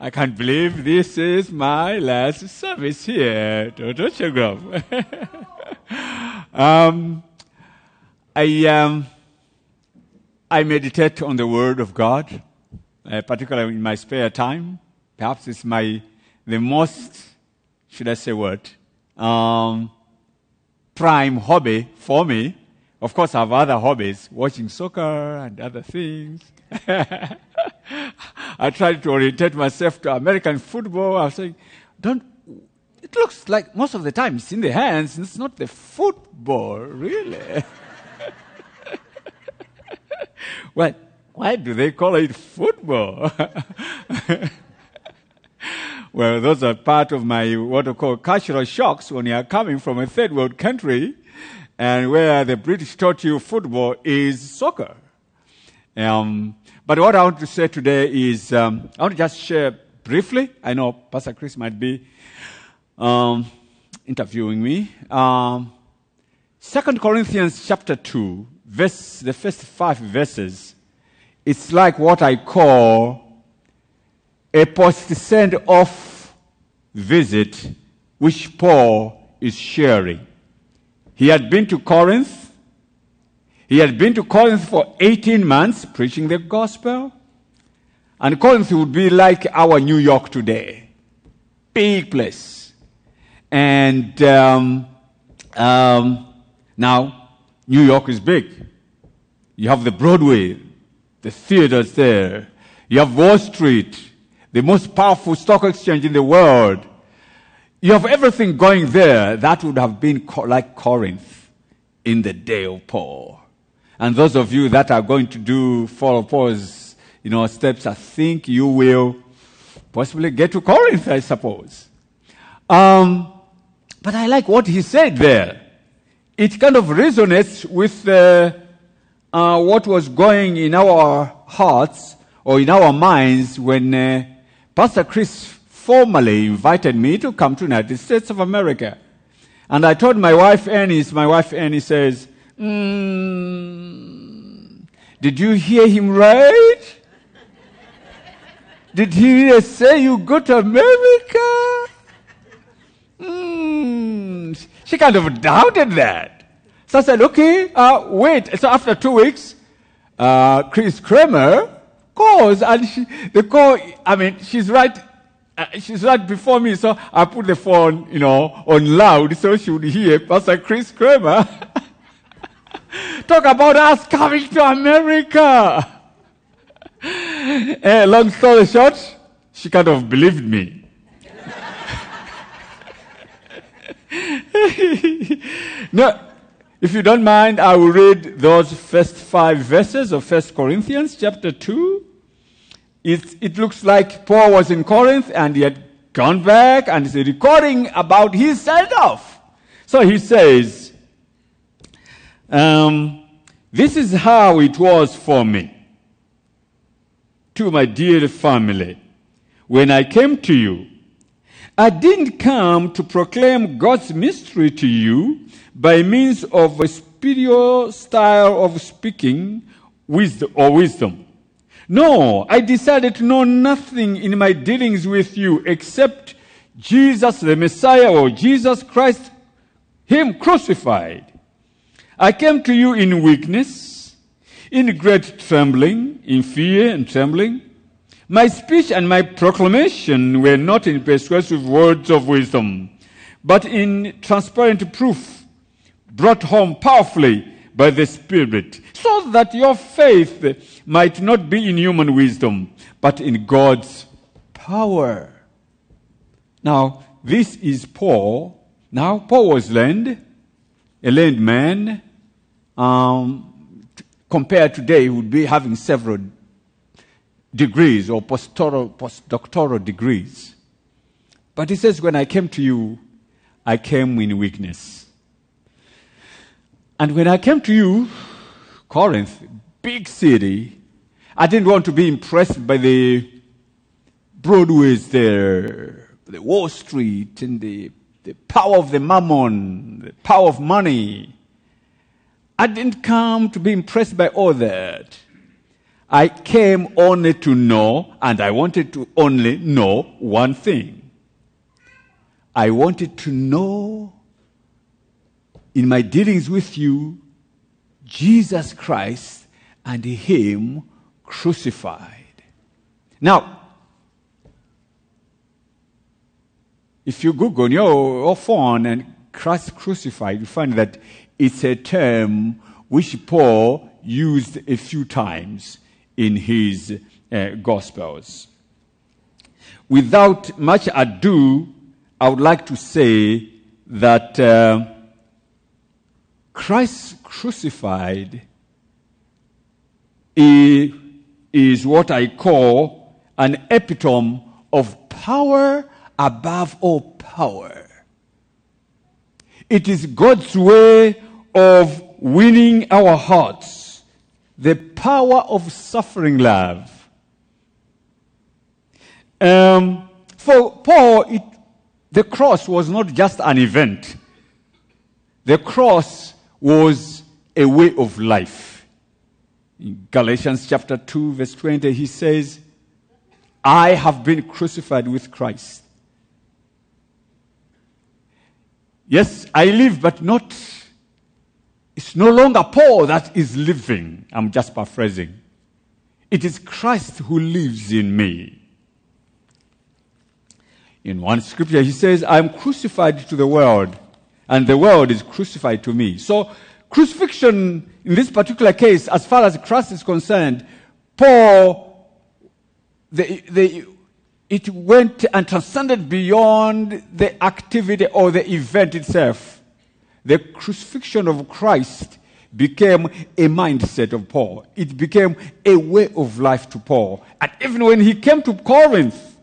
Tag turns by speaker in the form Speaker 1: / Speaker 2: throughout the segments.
Speaker 1: I can't believe this is my last service here. Grove. um, I, um, I meditate on the Word of God, uh, particularly in my spare time. Perhaps it's my, the most, should I say what, um, prime hobby for me. Of course, I have other hobbies, watching soccer and other things. I tried to orientate myself to American football. I was saying, don't, it looks like most of the time it's in the hands, and it's not the football, really. well, why do they call it football? well, those are part of my what I call cultural shocks when you are coming from a third world country and where the British taught you football is soccer. Um, but what I want to say today is um, I want to just share briefly. I know Pastor Chris might be um, interviewing me. Um, Second Corinthians chapter two, verse the first five verses. It's like what I call a post send off visit, which Paul is sharing. He had been to Corinth he had been to Corinth for 18 months preaching the gospel. And Corinth would be like our New York today. Big place. And um, um, now, New York is big. You have the Broadway, the theaters there. You have Wall Street, the most powerful stock exchange in the world. You have everything going there. That would have been like Corinth in the day of Paul. And those of you that are going to do follow Paul's, you know, steps, I think you will possibly get to Corinth, I suppose. Um, but I like what he said there. It kind of resonates with uh, uh, what was going in our hearts or in our minds when uh, Pastor Chris formally invited me to come to United States of America. And I told my wife Annie, my wife Annie says, Mm, did you hear him right? Did he say you go to America? Mm, she kind of doubted that. So I said, okay, uh, wait. So after two weeks, uh, Chris Kramer calls and she, the call, I mean, she's right, uh, she's right before me. So I put the phone, you know, on loud so she would hear Pastor Chris Kramer. Talk about us coming to America. uh, long story short, she kind of believed me. no, if you don't mind, I will read those first five verses of First Corinthians chapter 2. It, it looks like Paul was in Corinth and he had gone back and is recording about his off. So he says, um, this is how it was for me. To my dear family, when I came to you, I didn't come to proclaim God's mystery to you by means of a spiritual style of speaking wisdom or wisdom. No, I decided to know nothing in my dealings with you except Jesus the Messiah or Jesus Christ, Him crucified. I came to you in weakness, in great trembling, in fear and trembling. My speech and my proclamation were not in persuasive words of wisdom, but in transparent proof, brought home powerfully by the Spirit, so that your faith might not be in human wisdom, but in God's power. Now, this is Paul. Now, Paul was learned, a learned man, um, compared today, he would be having several degrees or postdoctoral, postdoctoral degrees. But he says, When I came to you, I came in weakness. And when I came to you, Corinth, big city, I didn't want to be impressed by the Broadways there, the Wall Street, and the, the power of the mammon, the power of money. I didn't come to be impressed by all that. I came only to know, and I wanted to only know one thing. I wanted to know in my dealings with you Jesus Christ and Him crucified. Now, if you Google on your phone and Christ crucified, you find that it's a term which Paul used a few times in his uh, Gospels. Without much ado, I would like to say that uh, Christ crucified is what I call an epitome of power above all power. It is God's way of winning our hearts the power of suffering love. Um, for Paul, it, the cross was not just an event, the cross was a way of life. In Galatians chapter 2, verse 20, he says, I have been crucified with Christ. Yes, I live, but not it's no longer Paul that is living. I'm just paraphrasing. It is Christ who lives in me. In one scripture, he says, I'm crucified to the world, and the world is crucified to me. So, crucifixion in this particular case, as far as Christ is concerned, Paul, the, the, it went and transcended beyond the activity or the event itself the crucifixion of Christ became a mindset of Paul. It became a way of life to Paul. And even when he came to Corinth,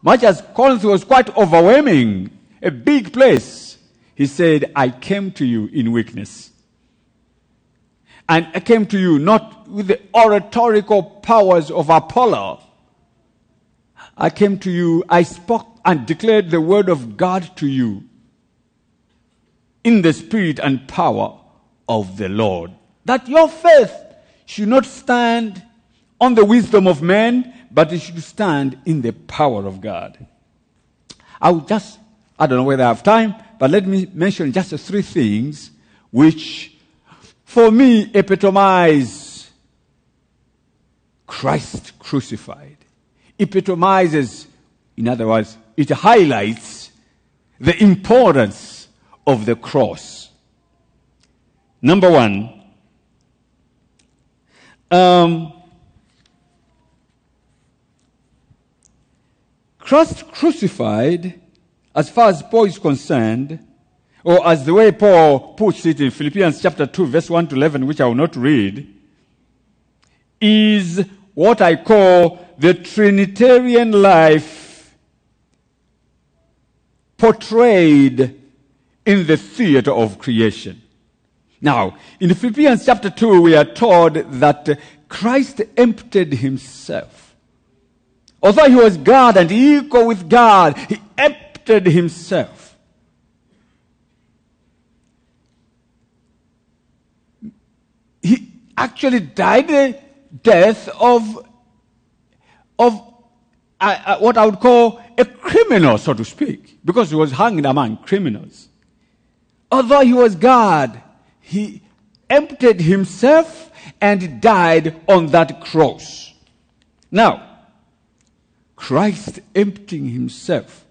Speaker 1: much as Corinth was quite overwhelming, a big place, he said, I came to you in weakness. And I came to you not with the oratorical powers of Apollo. I came to you, I spoke and declared the word of God to you in the spirit and power of the Lord. That your faith should not stand on the wisdom of men, but it should stand in the power of God. I will just, I don't know whether I have time, but let me mention just three things which, for me, epitomize Christ crucified. Epitomizes, in other words, it highlights the importance of the cross. Number one, um, Christ crucified, as far as Paul is concerned, or as the way Paul puts it in Philippians chapter 2, verse 1 to 11, which I will not read, is what I call the Trinitarian life portrayed in the theater of creation. Now, in Philippians chapter 2, we are told that Christ emptied himself. Although he was God and equal with God, he emptied himself. He actually died the death of, of uh, uh, what I would call a criminal, so to speak, because he was hanged among criminals. Although he was God, he emptied himself and died on that cross. Now, Christ emptying himself,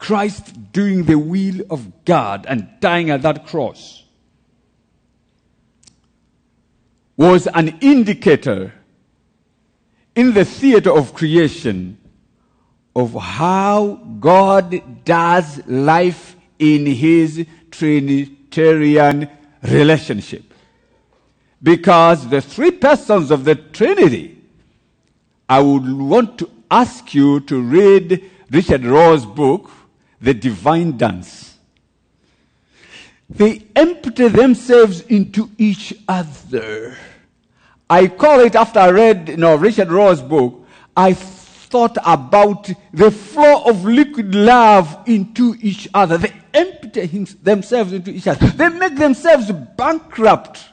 Speaker 1: Christ doing the will of God and dying at that cross, was an indicator in the theater of creation of how God does life in his Trinitarian relationship. Because the three persons of the Trinity, I would want to ask you to read Richard Rohr's book, The Divine Dance. They empty themselves into each other. I call it after I read you know, Richard Rohr's book, I thought about the flow of liquid love into each other. They empty themselves into each other. They make themselves bankrupt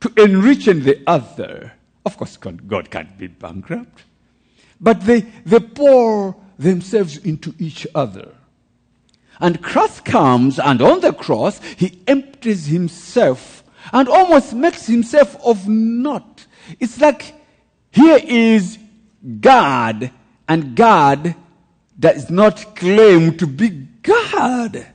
Speaker 1: to enrichen the other. Of course, God can't be bankrupt. But they, they pour themselves into each other. And Christ comes, and on the cross, he empties himself and almost makes himself of naught. It's like here is God, and God does not claim to be God.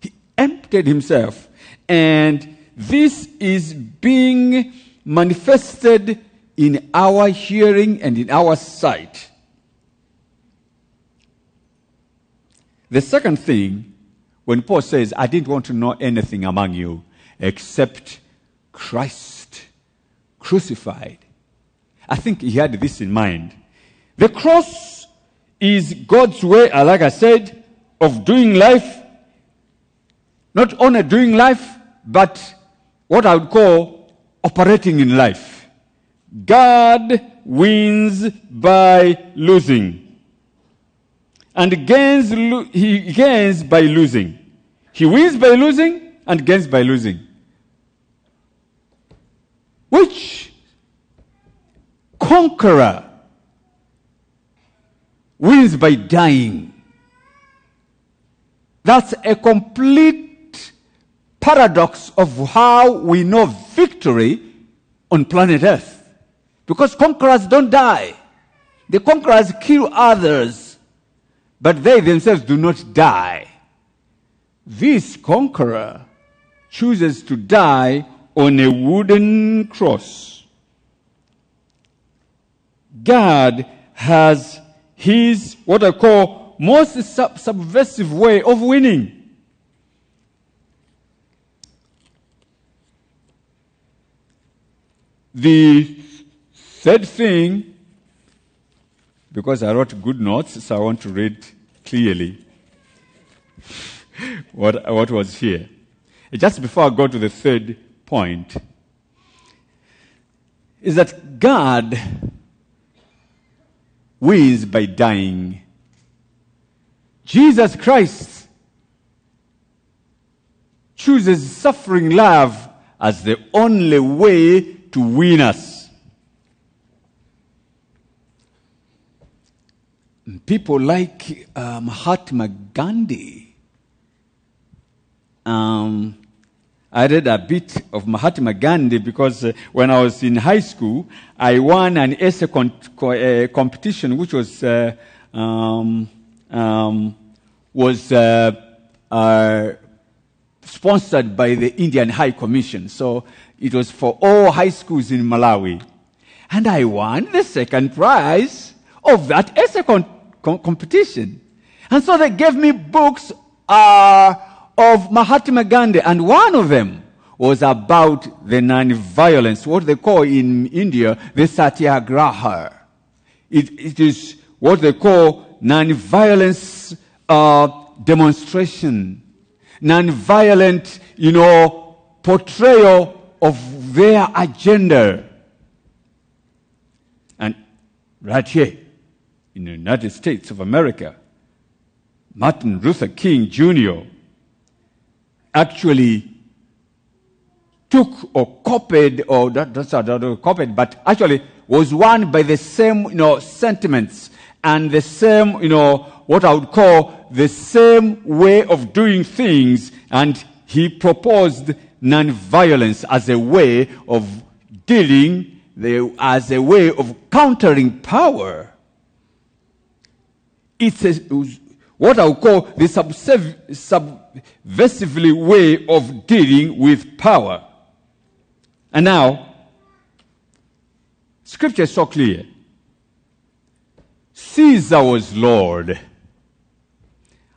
Speaker 1: He emptied himself, and this is being manifested in our hearing and in our sight. The second thing, when Paul says, I didn't want to know anything among you except Christ crucified, I think he had this in mind. The cross is God's way, uh, like I said, of doing life. Not only doing life, but what I would call operating in life. God wins by losing and gains, he gains by losing. He wins by losing and gains by losing. Which conqueror wins by dying? That's a complete paradox of how we know victory on planet Earth. Because conquerors don't die. The conquerors kill others but they themselves do not die. This conqueror chooses to die on a wooden cross. God has his, what I call, most sub- subversive way of winning. The third thing because I wrote good notes, so I want to read clearly what, what was here. Just before I go to the third point, is that God wins by dying. Jesus Christ chooses suffering love as the only way to win us. People like uh, Mahatma Gandhi. Um, I read a bit of Mahatma Gandhi because uh, when I was in high school, I won an essay con- co- uh, competition which was uh, um, um, was uh, uh, sponsored by the Indian High Commission. So it was for all high schools in Malawi, and I won the second prize of that essay con- competition. And so they gave me books uh, of Mahatma Gandhi, and one of them was about the non-violence, what they call in India the satyagraha. It, it is what they call non-violence uh, demonstration, non-violent, you know, portrayal of their agenda. And right here, in the United States of America, Martin Luther King Jr. actually took or copied, or that's not copied, but actually was won by the same, you know, sentiments and the same, you know, what I would call the same way of doing things. And he proposed nonviolence as a way of dealing, the, as a way of countering power. It's a, what I would call the subversively way of dealing with power. And now, scripture is so clear. Caesar was Lord.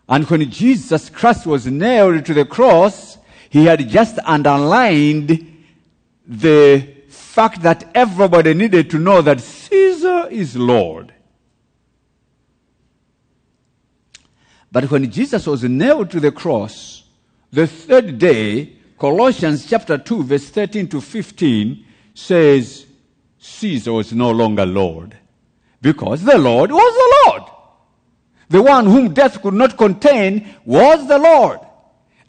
Speaker 1: And when Jesus Christ was nailed to the cross, he had just underlined the fact that everybody needed to know that Caesar is Lord. But when Jesus was nailed to the cross, the third day, Colossians chapter 2, verse 13 to 15 says, Caesar was no longer Lord. Because the Lord was the Lord. The one whom death could not contain was the Lord.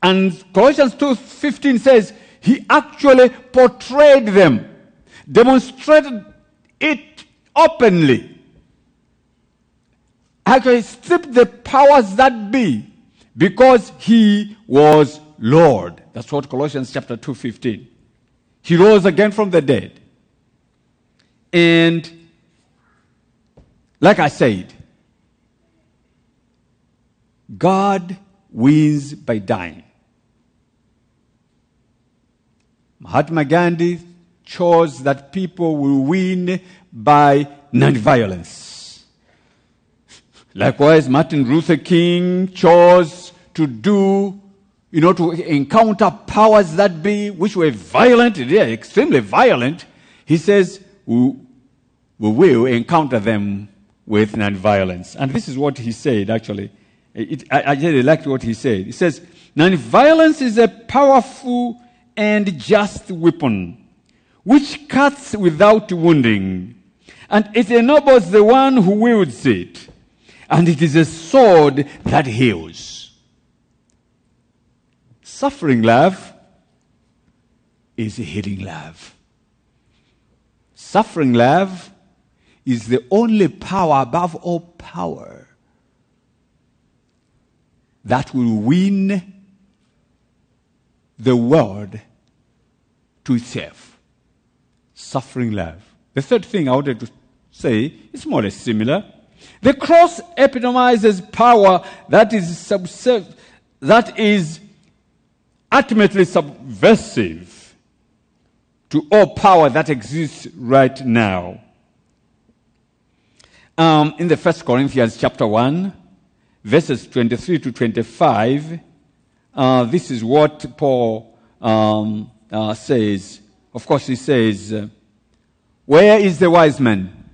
Speaker 1: And Colossians 2:15 says, He actually portrayed them, demonstrated it openly. Actually, stripped the powers that be because he was Lord. That's what Colossians chapter 2:15. He rose again from the dead. And like I said, God wins by dying. Mahatma Gandhi chose that people will win by nonviolence. Likewise, Martin Luther King chose to do, you know, to encounter powers that be, which were violent, are extremely violent. He says, we, we will encounter them with nonviolence. And this is what he said, actually. It, I, I really liked what he said. He says, Nonviolence is a powerful and just weapon which cuts without wounding, and it ennobles the one who wields it, and it is a sword that heals. Suffering love is a healing love. Suffering love is the only power above all power that will win the world to itself. Suffering love. The third thing I wanted to say is more or less similar. The cross epitomizes power that is subserv- that is ultimately subversive to all power that exists right now. Um, in the First Corinthians chapter one, verses twenty-three to twenty-five, uh, this is what Paul um, uh, says. Of course, he says, "Where is the wise man?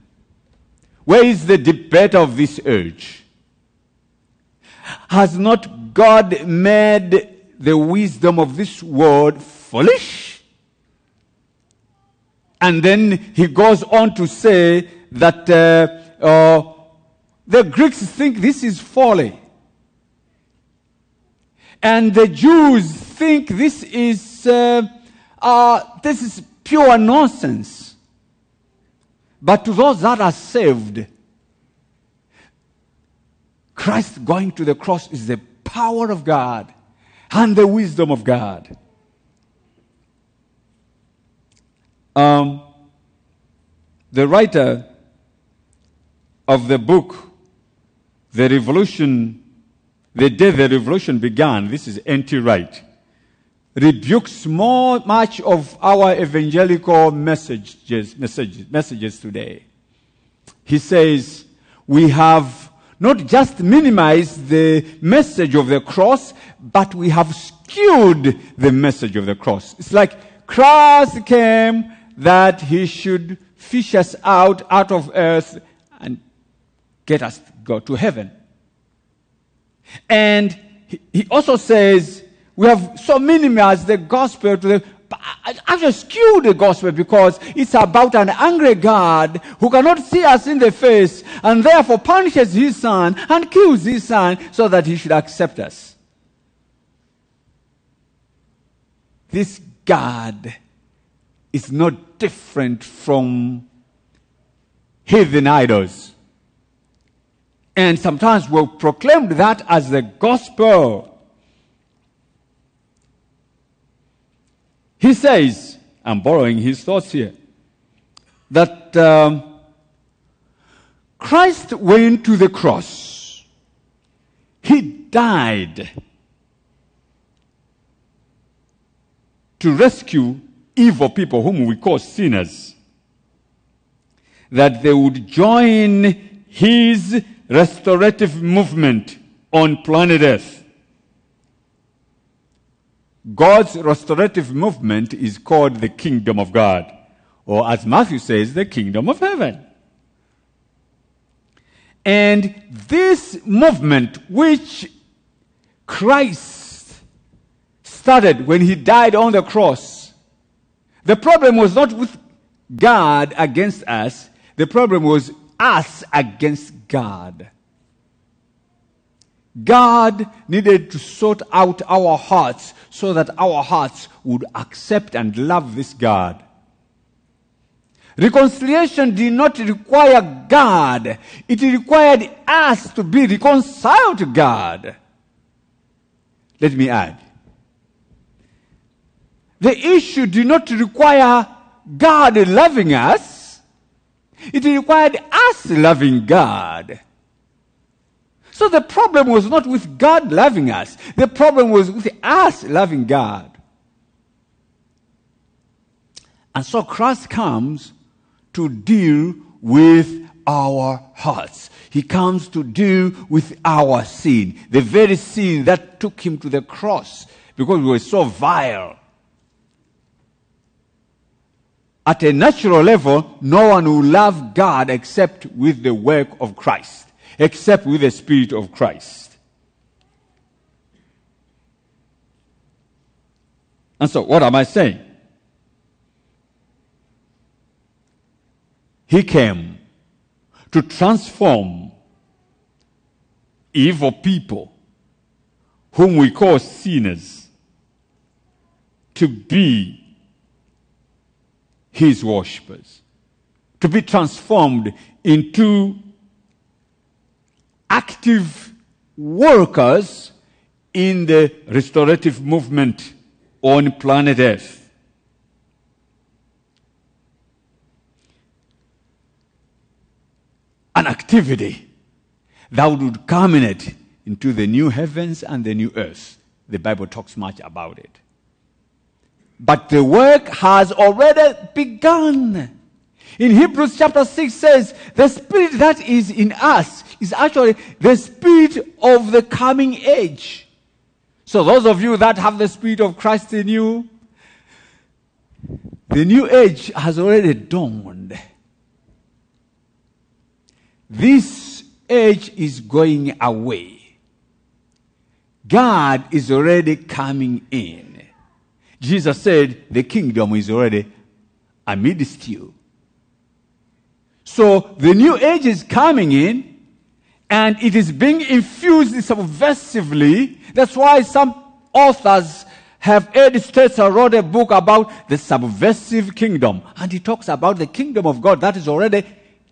Speaker 1: Where is the debater of this age? Has not God made the wisdom of this world foolish?" And then he goes on to say that uh, uh, the Greeks think this is folly. And the Jews think this is, uh, uh, this is pure nonsense. But to those that are saved, Christ going to the cross is the power of God and the wisdom of God. Um, the writer of the book, The Revolution, the day the revolution began, this is N.T. Wright, rebukes more, much of our evangelical messages, messages, messages today. He says, we have not just minimized the message of the cross, but we have skewed the message of the cross. It's like Christ came that he should fish us out out of earth and get us go to heaven. And he also says we have so minimized the gospel to the actually skew the gospel because it's about an angry God who cannot see us in the face and therefore punishes his son and kills his son so that he should accept us. This God is not different from heathen idols. And sometimes we'll proclaim that as the gospel. He says, I'm borrowing his thoughts here, that um, Christ went to the cross. He died to rescue evil people whom we call sinners, that they would join his restorative movement on planet Earth. God's restorative movement is called the kingdom of God, or as Matthew says, the kingdom of heaven. And this movement, which Christ started when he died on the cross, the problem was not with God against us, the problem was us against God. God needed to sort out our hearts so that our hearts would accept and love this God. Reconciliation did not require God, it required us to be reconciled to God. Let me add. The issue did not require God loving us, it required us loving God. So the problem was not with God loving us, the problem was with us loving God. And so Christ comes to deal with our hearts. He comes to deal with our sin, the very sin that took him to the cross because we were so vile. At a natural level, no one will love God except with the work of Christ, except with the Spirit of Christ. And so, what am I saying? He came to transform evil people, whom we call sinners, to be his worshippers, to be transformed into active workers in the restorative movement on planet Earth. an activity that would culminate into the new heavens and the new earth. The Bible talks much about it. But the work has already begun. In Hebrews chapter 6 says, the spirit that is in us is actually the spirit of the coming age. So those of you that have the spirit of Christ in you, the new age has already dawned. This age is going away. God is already coming in. Jesus said, The kingdom is already amidst you. So the new age is coming in and it is being infused subversively. That's why some authors have Ed Stetzer wrote a book about the subversive kingdom. And he talks about the kingdom of God that is already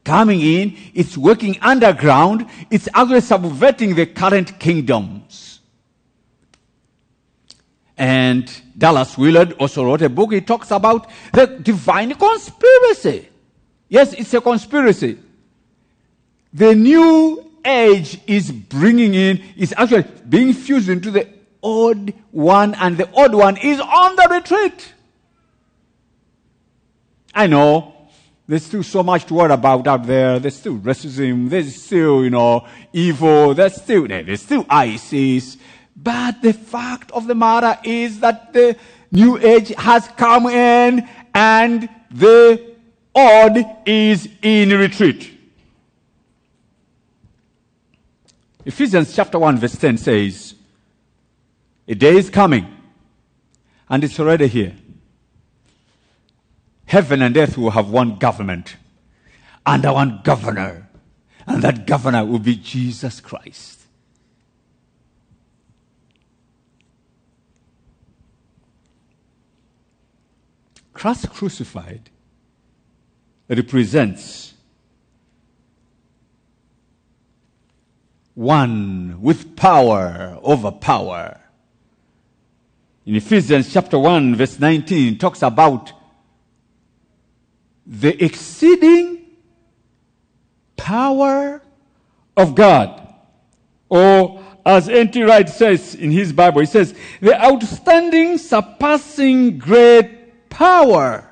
Speaker 1: coming in, it's working underground, it's actually subverting the current kingdoms. And Dallas Willard also wrote a book. He talks about the divine conspiracy. Yes, it's a conspiracy. The new age is bringing in, is actually being fused into the old one, and the old one is on the retreat. I know there's still so much to worry about out there. There's still racism. There's still, you know, evil. There's still, there's still ISIS. But the fact of the matter is that the new age has come in and the odd is in retreat. Ephesians chapter 1 verse 10 says, a day is coming and it's already here heaven and earth will have one government under one governor. And that governor will be Jesus Christ. Christ crucified represents one with power over power. In Ephesians chapter 1 verse 19 talks about the exceeding power of God. Or as N.T. Wright says in his Bible, he says, the outstanding, surpassing great power.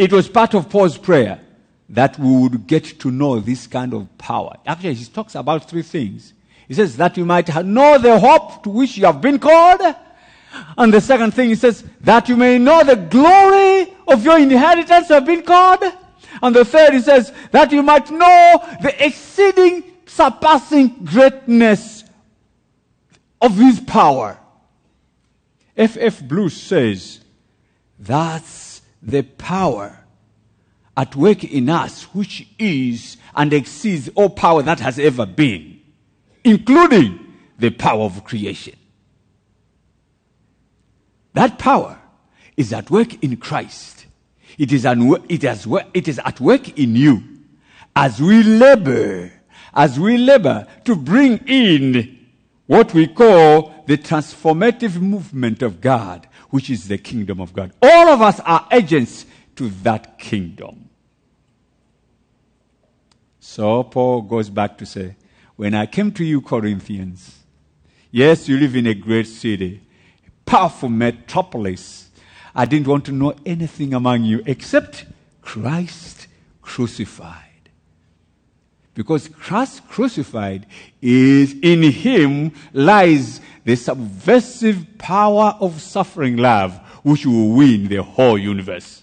Speaker 1: It was part of Paul's prayer that we would get to know this kind of power. Actually, he talks about three things. He says that you might know the hope to which you have been called and the second thing, he says, that you may know the glory of your inheritance have been called. And the third, he says, that you might know the exceeding, surpassing greatness of his power. F. F. Bruce says, that's the power at work in us, which is and exceeds all power that has ever been. including the power of creation. That power is at work in Christ. It is, it, has, it is at work in you as we labor, as we labor to bring in what we call the transformative movement of God, which is the kingdom of God. All of us are agents to that kingdom. So Paul goes back to say, When I came to you, Corinthians, yes, you live in a great city, a powerful metropolis. I didn't want to know anything among you except Christ crucified. Because Christ crucified is in him lies the subversive power of suffering love which will win the whole universe.